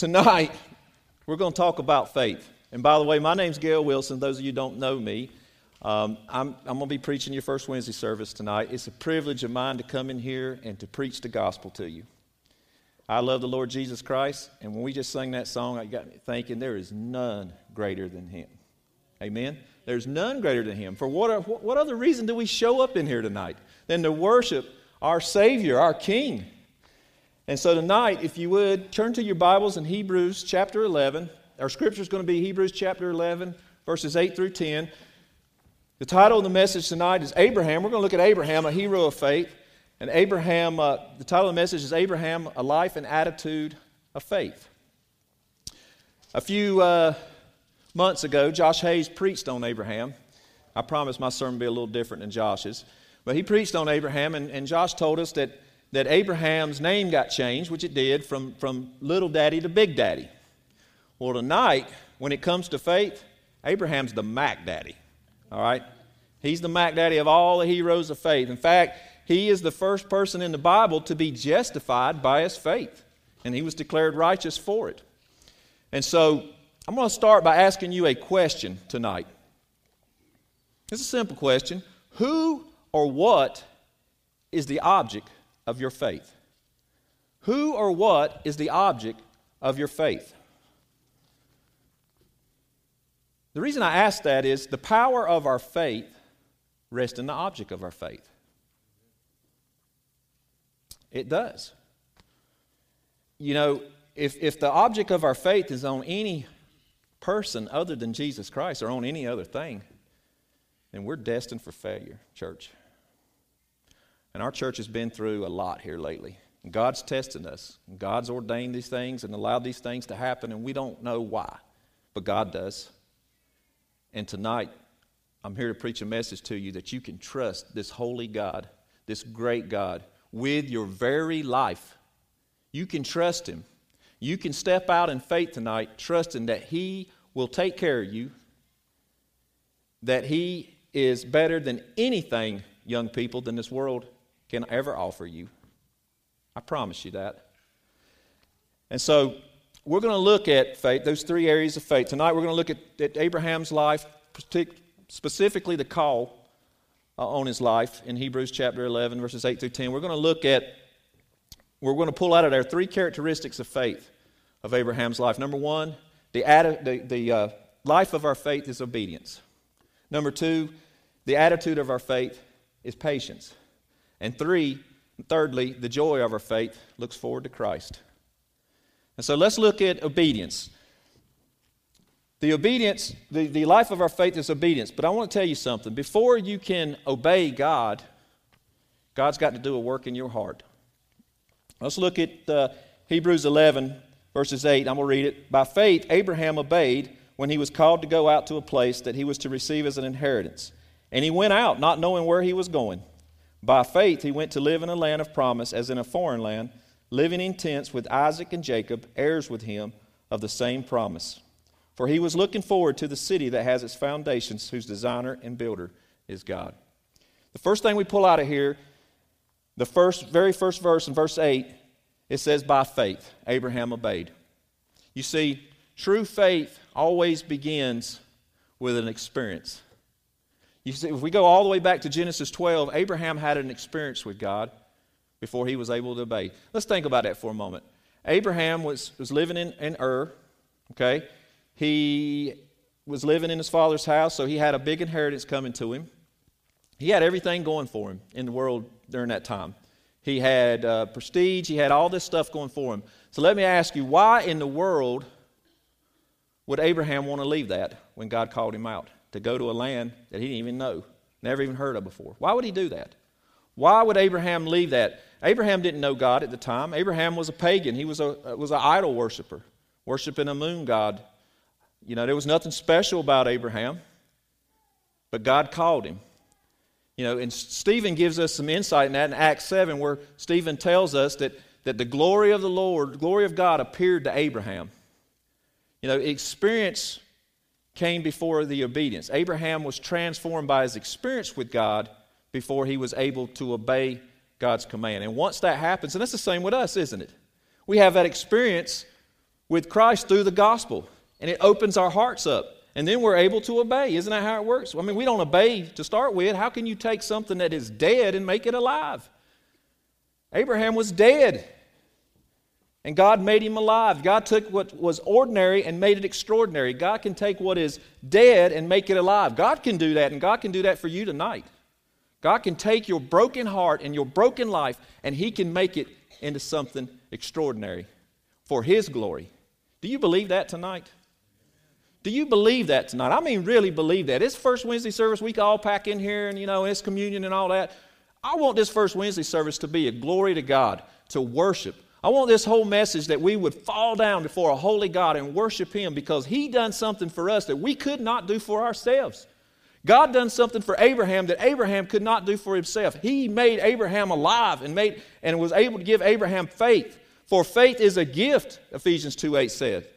tonight we're going to talk about faith. And by the way, my name's Gail Wilson. Those of you don't know me, um, I'm, I'm going to be preaching your first Wednesday service tonight. It's a privilege of mine to come in here and to preach the gospel to you. I love the Lord Jesus Christ, and when we just sang that song, I got me thinking there is none greater than Him. Amen? There's none greater than Him. For what, what other reason do we show up in here tonight than to worship our Savior, our King? And so tonight, if you would, turn to your Bibles in Hebrews chapter 11. Our scripture is going to be Hebrews chapter 11, verses 8 through 10. The title of the message tonight is Abraham. We're going to look at Abraham, a hero of faith. And Abraham, uh, the title of the message is Abraham, a life and attitude of faith. A few uh, months ago, Josh Hayes preached on Abraham. I promise my sermon will be a little different than Josh's. But he preached on Abraham, and, and Josh told us that, that Abraham's name got changed, which it did, from, from little daddy to big daddy. Well, tonight, when it comes to faith, Abraham's the Mac daddy. All right? He's the Mac Daddy of all the heroes of faith. In fact, he is the first person in the Bible to be justified by his faith, and he was declared righteous for it. And so, I'm going to start by asking you a question tonight. It's a simple question Who or what is the object of your faith? Who or what is the object of your faith? The reason I ask that is the power of our faith rests in the object of our faith. It does. You know, if, if the object of our faith is on any person other than Jesus Christ or on any other thing, then we're destined for failure, church. And our church has been through a lot here lately. God's testing us. God's ordained these things and allowed these things to happen, and we don't know why, but God does. And tonight, I'm here to preach a message to you that you can trust this holy God, this great God, with your very life. You can trust Him. You can step out in faith tonight, trusting that He will take care of you, that He is better than anything, young people, than this world can ever offer you. I promise you that. And so, we're going to look at faith, those three areas of faith. Tonight, we're going to look at, at Abraham's life, specifically the call uh, on his life in Hebrews chapter 11, verses 8 through 10. We're going to look at, we're going to pull out of there three characteristics of faith of Abraham's life. Number one, the, the, the uh, life of our faith is obedience. Number two, the attitude of our faith is patience. And three, thirdly, the joy of our faith looks forward to Christ. And so let's look at obedience. The obedience, the, the life of our faith is obedience. But I want to tell you something. Before you can obey God, God's got to do a work in your heart. Let's look at uh, Hebrews 11, verses 8. I'm going to read it. By faith, Abraham obeyed when he was called to go out to a place that he was to receive as an inheritance. And he went out, not knowing where he was going. By faith, he went to live in a land of promise, as in a foreign land living in tents with Isaac and Jacob, heirs with him of the same promise. For he was looking forward to the city that has its foundations, whose designer and builder is God. The first thing we pull out of here, the first, very first verse in verse 8, it says, By faith, Abraham obeyed. You see, true faith always begins with an experience. You see, if we go all the way back to Genesis 12, Abraham had an experience with God before he was able to obey. Let's think about that for a moment. Abraham was, was living in, in Ur, okay? He was living in his father's house, so he had a big inheritance coming to him. He had everything going for him in the world during that time. He had uh, prestige, he had all this stuff going for him. So let me ask you, why in the world would Abraham want to leave that when God called him out to go to a land that he didn't even know, never even heard of before? Why would he do that? Why would Abraham leave that? Abraham didn't know God at the time. Abraham was a pagan. He was a was an idol worshiper, worshiping a moon god. You know, there was nothing special about Abraham, but God called him. You know, and Stephen gives us some insight in that in Acts 7, where Stephen tells us that, that the glory of the Lord, the glory of God appeared to Abraham. You know, experience came before the obedience. Abraham was transformed by his experience with God before he was able to obey God's command. And once that happens, and that's the same with us, isn't it? We have that experience, with Christ through the gospel, and it opens our hearts up. And then we're able to obey. Isn't that how it works? I mean, we don't obey to start with. How can you take something that is dead and make it alive? Abraham was dead. And God made him alive. God took what was ordinary and made it extraordinary. God can take what is dead and make it alive. God can do that, and God can do that for you tonight. God can take your broken heart and your broken life, and He can make it into something extraordinary for His glory. Do you believe that tonight? Do you believe that tonight? I mean, really believe that. It's first Wednesday service. We can all pack in here and, you know, it's communion and all that. I want this first Wednesday service to be a glory to God, to worship. I want this whole message that we would fall down before a holy God and worship Him because He done something for us that we could not do for ourselves. God done something for Abraham that Abraham could not do for himself. He made Abraham alive and made and was able to give Abraham faith. For faith is a gift, Ephesians 2 8 said.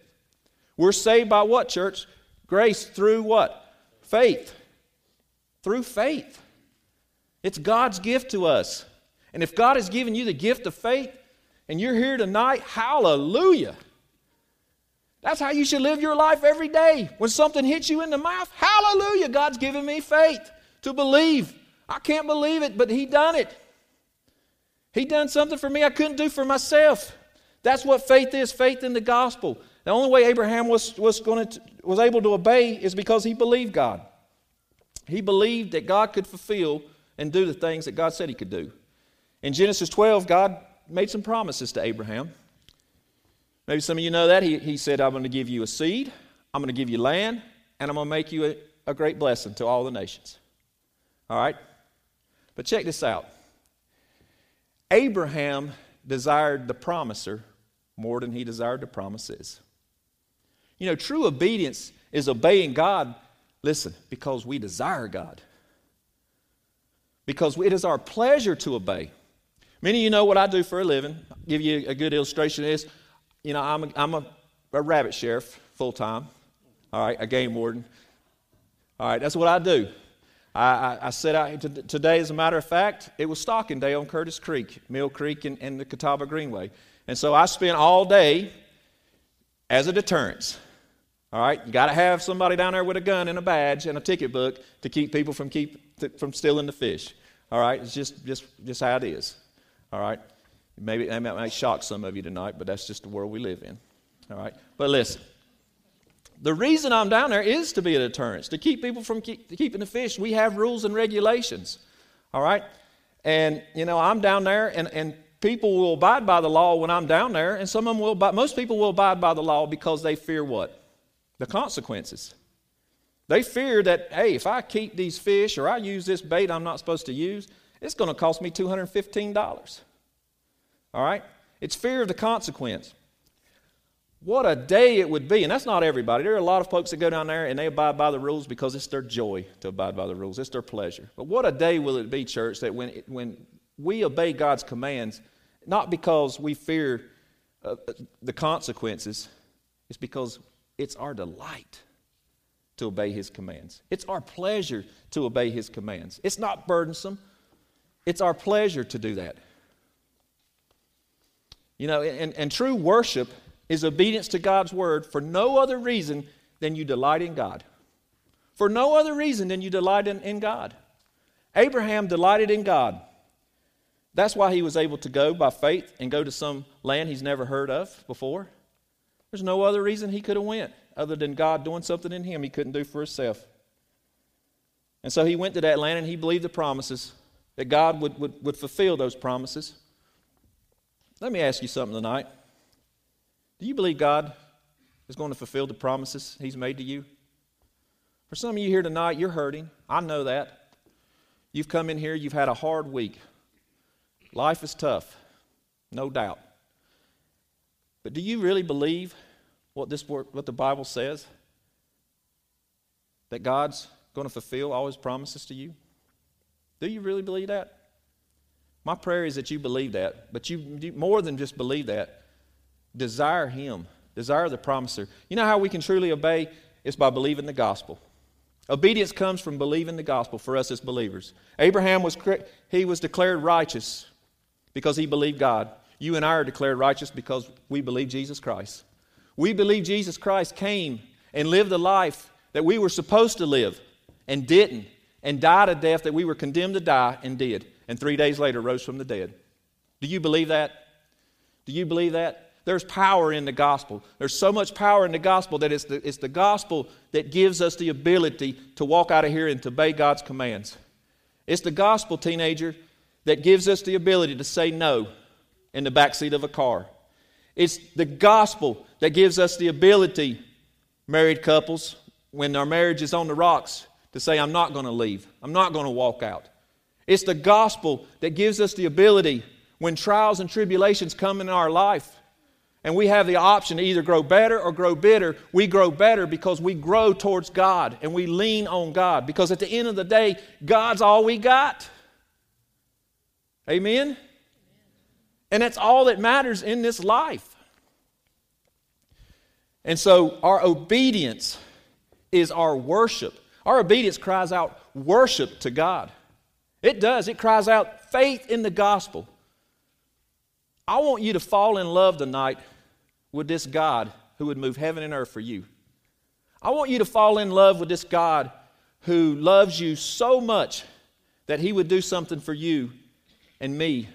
We're saved by what, church? Grace through what? Faith. Through faith. It's God's gift to us. And if God has given you the gift of faith and you're here tonight, hallelujah. That's how you should live your life every day. When something hits you in the mouth, hallelujah, God's given me faith to believe. I can't believe it, but He done it. He done something for me I couldn't do for myself. That's what faith is faith in the gospel. The only way Abraham was, was, going to, was able to obey is because he believed God. He believed that God could fulfill and do the things that God said he could do. In Genesis 12, God made some promises to Abraham. Maybe some of you know that. He, he said, I'm going to give you a seed, I'm going to give you land, and I'm going to make you a, a great blessing to all the nations. All right? But check this out Abraham desired the promiser more than he desired the promises. You know, true obedience is obeying God, listen, because we desire God. Because it is our pleasure to obey. Many of you know what I do for a living. I'll give you a good illustration this. You know, I'm a, I'm a, a rabbit sheriff full time, all right, a game warden. All right, that's what I do. I, I, I set out to, today, as a matter of fact, it was stocking day on Curtis Creek, Mill Creek, and, and the Catawba Greenway. And so I spent all day as a deterrence. All right, you got to have somebody down there with a gun and a badge and a ticket book to keep people from keep from stealing the fish. All right, it's just just just how it is. All right, maybe that might shock some of you tonight, but that's just the world we live in. All right, but listen, the reason I'm down there is to be a deterrence to keep people from keep, keeping the fish. We have rules and regulations. All right, and you know I'm down there, and and people will abide by the law when I'm down there, and some of them will. abide, Most people will abide by the law because they fear what the consequences. They fear that, hey, if I keep these fish or I use this bait I'm not supposed to use, it's going to cost me $215. All right? It's fear of the consequence. What a day it would be. And that's not everybody. There are a lot of folks that go down there and they abide by the rules because it's their joy to abide by the rules, it's their pleasure. But what a day will it be, church, that when, it, when we obey God's commands, not because we fear uh, the consequences, it's because it's our delight to obey His commands. It's our pleasure to obey His commands. It's not burdensome, it's our pleasure to do that. You know, and, and true worship is obedience to God's word for no other reason than you delight in God. For no other reason than you delight in, in God. Abraham delighted in God. That's why he was able to go by faith and go to some land he's never heard of before. There's no other reason he could have went other than God doing something in him he couldn't do for himself. And so he went to that land and he believed the promises, that God would, would, would fulfill those promises. Let me ask you something tonight. Do you believe God is going to fulfill the promises he's made to you? For some of you here tonight, you're hurting. I know that. You've come in here, you've had a hard week. Life is tough, no doubt. But do you really believe what, this, what the Bible says? That God's going to fulfill all his promises to you? Do you really believe that? My prayer is that you believe that, but you, more than just believe that, desire him, desire the promiser. You know how we can truly obey? It's by believing the gospel. Obedience comes from believing the gospel for us as believers. Abraham was he was declared righteous because he believed God. You and I are declared righteous because we believe Jesus Christ. We believe Jesus Christ came and lived the life that we were supposed to live and didn't, and died a death that we were condemned to die and did, and three days later rose from the dead. Do you believe that? Do you believe that? There's power in the gospel. There's so much power in the gospel that it's the, it's the gospel that gives us the ability to walk out of here and to obey God's commands. It's the gospel, teenager, that gives us the ability to say no in the backseat of a car. It's the gospel that gives us the ability, married couples, when our marriage is on the rocks, to say, I'm not going to leave. I'm not going to walk out. It's the gospel that gives us the ability when trials and tribulations come in our life and we have the option to either grow better or grow bitter, we grow better because we grow towards God and we lean on God. Because at the end of the day, God's all we got. Amen? And that's all that matters in this life. And so our obedience is our worship. Our obedience cries out worship to God. It does, it cries out faith in the gospel. I want you to fall in love tonight with this God who would move heaven and earth for you. I want you to fall in love with this God who loves you so much that he would do something for you and me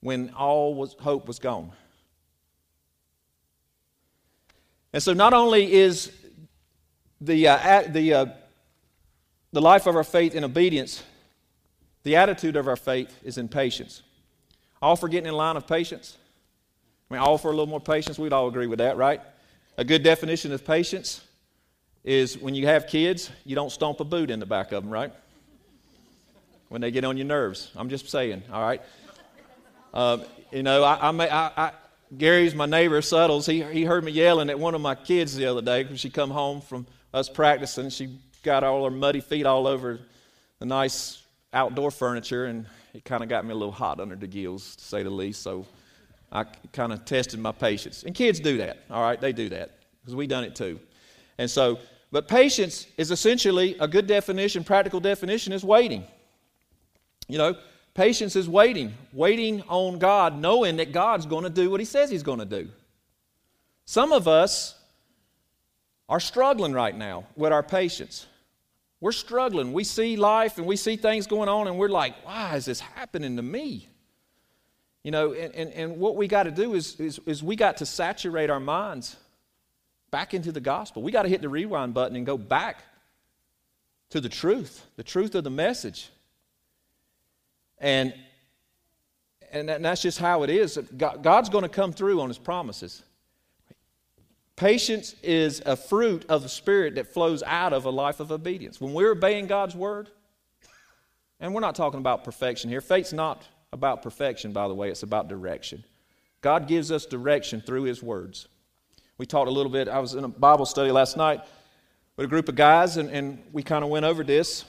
when all was, hope was gone. And so, not only is the, uh, the, uh, the life of our faith in obedience, the attitude of our faith is in patience. All for getting in line of patience. I mean, all for a little more patience. We'd all agree with that, right? A good definition of patience is when you have kids, you don't stomp a boot in the back of them, right? When they get on your nerves. I'm just saying, all right? Uh, you know, I, I, I, I, Gary's my neighbor, Suttles. He, he heard me yelling at one of my kids the other day when she come home from us practicing. She got all her muddy feet all over the nice outdoor furniture, and it kind of got me a little hot under the gills, to say the least. So I kind of tested my patience. And kids do that, all right? They do that because we done it too. And so, but patience is essentially a good definition, practical definition is waiting. You know, patience is waiting, waiting on God, knowing that God's going to do what He says He's going to do. Some of us are struggling right now with our patience. We're struggling. We see life and we see things going on, and we're like, why is this happening to me? You know, and, and, and what we got to do is, is, is we got to saturate our minds back into the gospel. We got to hit the rewind button and go back to the truth, the truth of the message. And, and that's just how it is. God's going to come through on his promises. Patience is a fruit of the Spirit that flows out of a life of obedience. When we're obeying God's word, and we're not talking about perfection here, faith's not about perfection, by the way, it's about direction. God gives us direction through His words. We talked a little bit, I was in a Bible study last night with a group of guys, and, and we kind of went over this.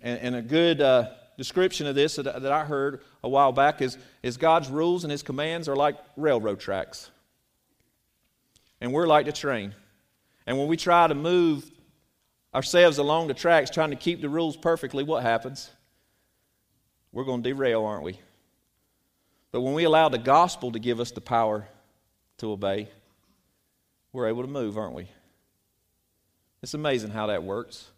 And, and a good uh, description of this that, that I heard a while back is, is God's rules and His commands are like railroad tracks. And we're like the train. And when we try to move ourselves along the tracks trying to keep the rules perfectly, what happens? We're going to derail, aren't we? But when we allow the gospel to give us the power to obey, we're able to move, aren't we? It's amazing how that works.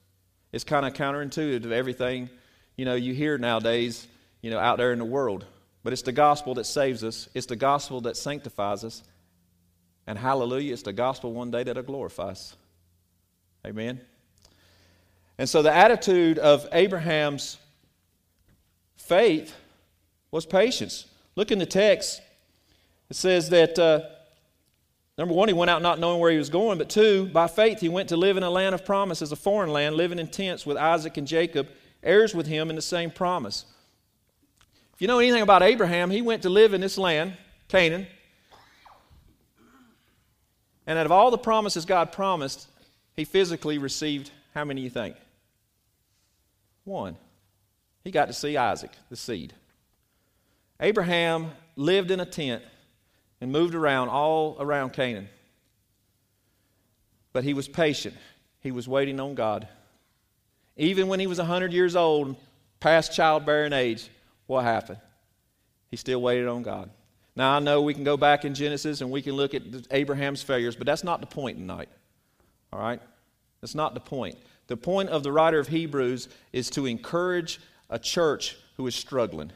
It's kind of counterintuitive to everything you know you hear nowadays, you know, out there in the world. But it's the gospel that saves us. It's the gospel that sanctifies us. And hallelujah, it's the gospel one day that'll glorify us. Amen. And so the attitude of Abraham's faith was patience. Look in the text. It says that, uh, number one, he went out not knowing where he was going, but two, by faith, he went to live in a land of promise as a foreign land, living in tents with Isaac and Jacob, heirs with him in the same promise. If you know anything about Abraham, he went to live in this land, Canaan. And out of all the promises God promised, he physically received how many you think? One. He got to see Isaac, the seed. Abraham lived in a tent and moved around all around Canaan. But he was patient. He was waiting on God. Even when he was 100 years old, past childbearing age, what happened? He still waited on God. Now, I know we can go back in Genesis and we can look at Abraham's failures, but that's not the point tonight. All right? That's not the point. The point of the writer of Hebrews is to encourage a church who is struggling.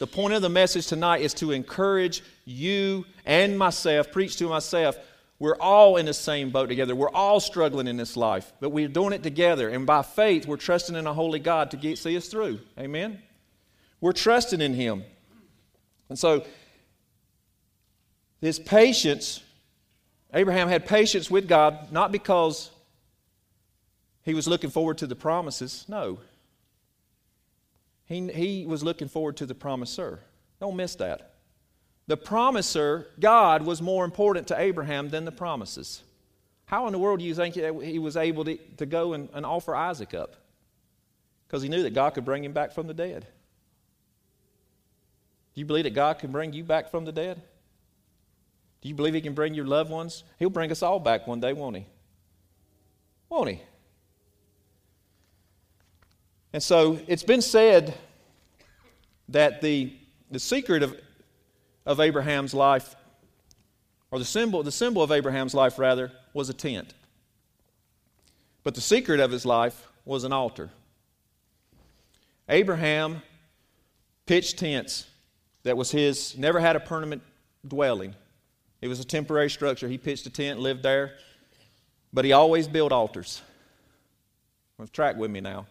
The point of the message tonight is to encourage you and myself, preach to myself. We're all in the same boat together. We're all struggling in this life, but we're doing it together. And by faith, we're trusting in a holy God to get, see us through. Amen? We're trusting in Him. And so, his patience, Abraham had patience with God, not because he was looking forward to the promises. No. He, he was looking forward to the promiser. Don't miss that. The promiser, God, was more important to Abraham than the promises. How in the world do you think he was able to, to go and, and offer Isaac up? Because he knew that God could bring him back from the dead. Do you believe that God can bring you back from the dead? Do you believe He can bring your loved ones? He'll bring us all back one day, won't He? Won't He? And so it's been said that the, the secret of, of Abraham's life, or the symbol, the symbol of Abraham's life, rather, was a tent. But the secret of his life was an altar. Abraham pitched tents that was his, never had a permanent dwelling. It was a temporary structure. He pitched a tent, lived there, but he always built altars. Track with me now.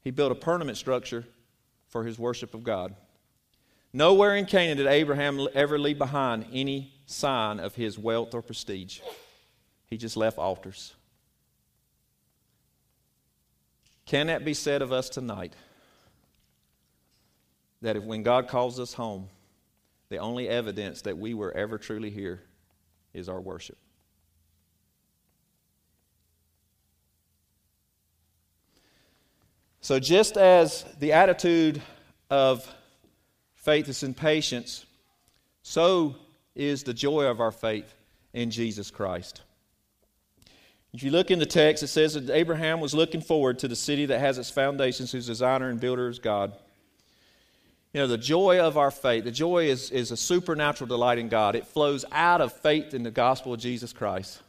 He built a permanent structure for his worship of God. Nowhere in Canaan did Abraham ever leave behind any sign of his wealth or prestige. He just left altars. Can that be said of us tonight? That if when God calls us home, the only evidence that we were ever truly here is our worship. So, just as the attitude of faith is in patience, so is the joy of our faith in Jesus Christ. If you look in the text, it says that Abraham was looking forward to the city that has its foundations, whose designer and builder is God. You know, the joy of our faith, the joy is, is a supernatural delight in God. It flows out of faith in the gospel of Jesus Christ.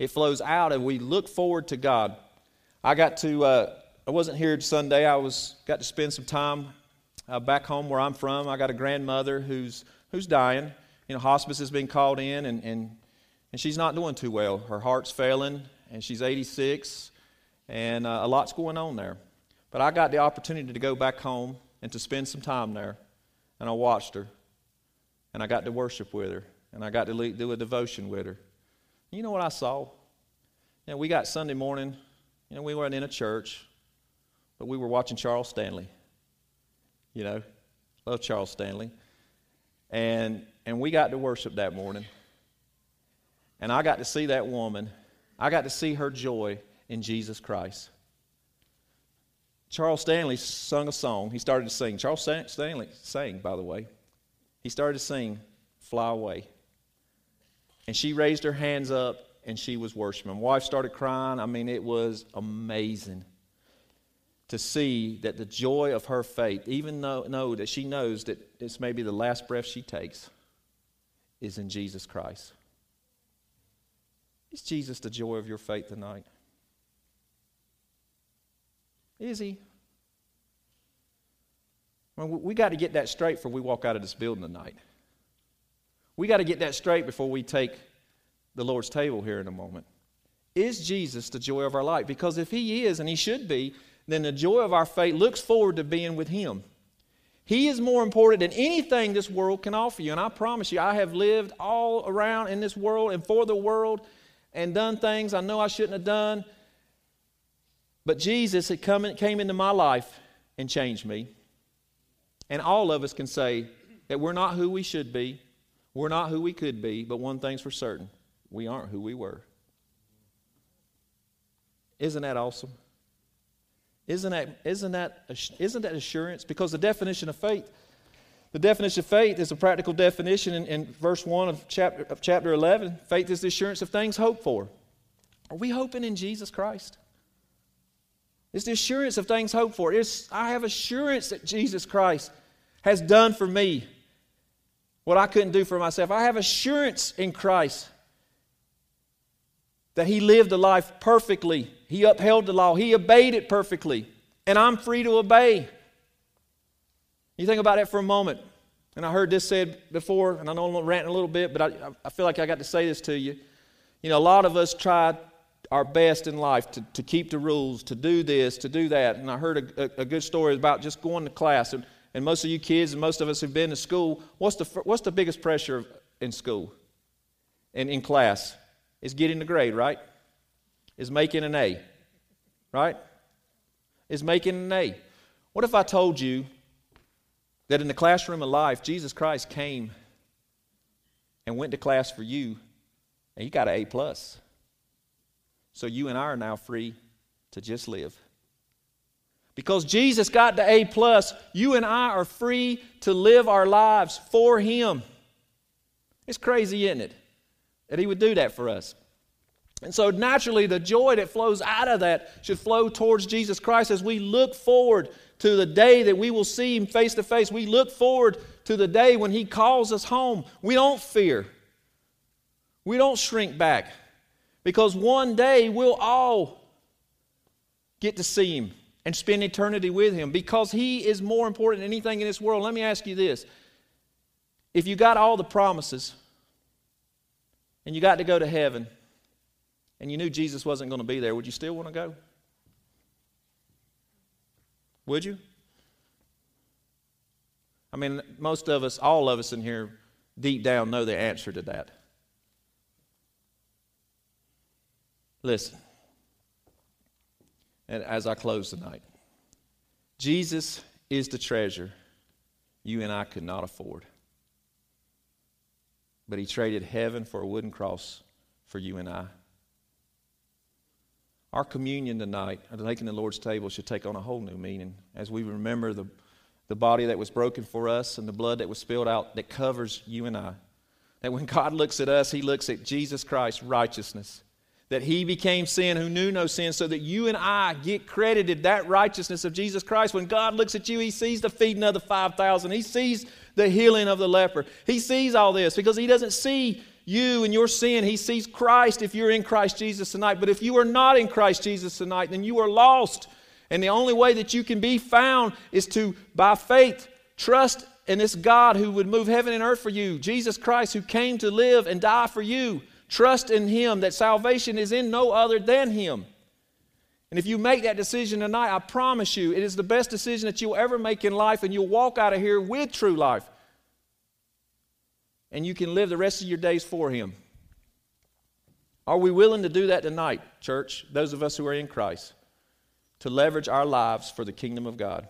It flows out, and we look forward to God. I got to uh, I wasn't here Sunday. I was got to spend some time uh, back home where I'm from. I got a grandmother who's who's dying. You know, hospice has been called in, and and and she's not doing too well. Her heart's failing, and she's 86, and uh, a lot's going on there. But I got the opportunity to go back home and to spend some time there, and I watched her, and I got to worship with her, and I got to do a devotion with her. You know what I saw? You know, we got Sunday morning. You know, we weren't in a church but we were watching Charles Stanley. You know, love Charles Stanley. And, and we got to worship that morning. And I got to see that woman. I got to see her joy in Jesus Christ. Charles Stanley sung a song. He started to sing. Charles Stanley sang, by the way. He started to sing, Fly Away. And she raised her hands up and she was worshiping. My wife started crying. I mean, it was amazing to see that the joy of her faith, even though know that she knows that this may be the last breath she takes, is in Jesus Christ. Is Jesus the joy of your faith tonight? Is he? Well, we got to get that straight before we walk out of this building tonight. We got to get that straight before we take the Lord's table here in a moment. Is Jesus the joy of our life? Because if he is, and he should be, then the joy of our faith looks forward to being with Him. He is more important than anything this world can offer you. And I promise you, I have lived all around in this world and for the world and done things I know I shouldn't have done. But Jesus had come, and came into my life and changed me. And all of us can say that we're not who we should be, we're not who we could be, but one thing's for certain we aren't who we were. Isn't that awesome? Isn't that, isn't, that, isn't that assurance? Because the definition of faith, the definition of faith is a practical definition in, in verse 1 of chapter, of chapter 11. Faith is the assurance of things hoped for. Are we hoping in Jesus Christ? It's the assurance of things hoped for. It's, I have assurance that Jesus Christ has done for me what I couldn't do for myself. I have assurance in Christ that He lived a life perfectly, He upheld the law, He obeyed it perfectly, and I'm free to obey. You think about it for a moment. And I heard this said before, and I know I'm ranting a little bit, but I, I feel like I got to say this to you. You know, a lot of us try our best in life to, to keep the rules, to do this, to do that. And I heard a, a, a good story about just going to class. And and most of you kids and most of us who've been to school, what's the, what's the biggest pressure in school and in class? Is getting the grade, right? Is making an A, right? Is making an A. What if I told you that in the classroom of life, Jesus Christ came and went to class for you, and you got an A plus. So you and I are now free to just live. Because Jesus got the A plus, you and I are free to live our lives for Him. It's crazy, isn't it? That He would do that for us. And so naturally, the joy that flows out of that should flow towards Jesus Christ as we look forward to the day that we will see Him face to face. We look forward to the day when He calls us home. We don't fear, we don't shrink back, because one day we'll all get to see Him and spend eternity with Him because He is more important than anything in this world. Let me ask you this if you got all the promises and you got to go to heaven and you knew Jesus wasn't going to be there, would you still want to go? Would you? I mean, most of us, all of us in here, deep down know the answer to that. Listen, and as I close tonight. Jesus is the treasure you and I could not afford. But he traded heaven for a wooden cross for you and I. Our communion tonight, taking the Lord's table, should take on a whole new meaning as we remember the, the body that was broken for us and the blood that was spilled out that covers you and I. That when God looks at us, he looks at Jesus Christ's righteousness that he became sin who knew no sin, so that you and I get credited that righteousness of Jesus Christ. When God looks at you, he sees the feeding of the 5,000, he sees the healing of the leper. He sees all this because he doesn't see you and your sin. He sees Christ if you're in Christ Jesus tonight. But if you are not in Christ Jesus tonight, then you are lost. And the only way that you can be found is to, by faith, trust in this God who would move heaven and earth for you, Jesus Christ who came to live and die for you. Trust in Him that salvation is in no other than Him. And if you make that decision tonight, I promise you, it is the best decision that you'll ever make in life, and you'll walk out of here with true life. And you can live the rest of your days for Him. Are we willing to do that tonight, church, those of us who are in Christ, to leverage our lives for the kingdom of God?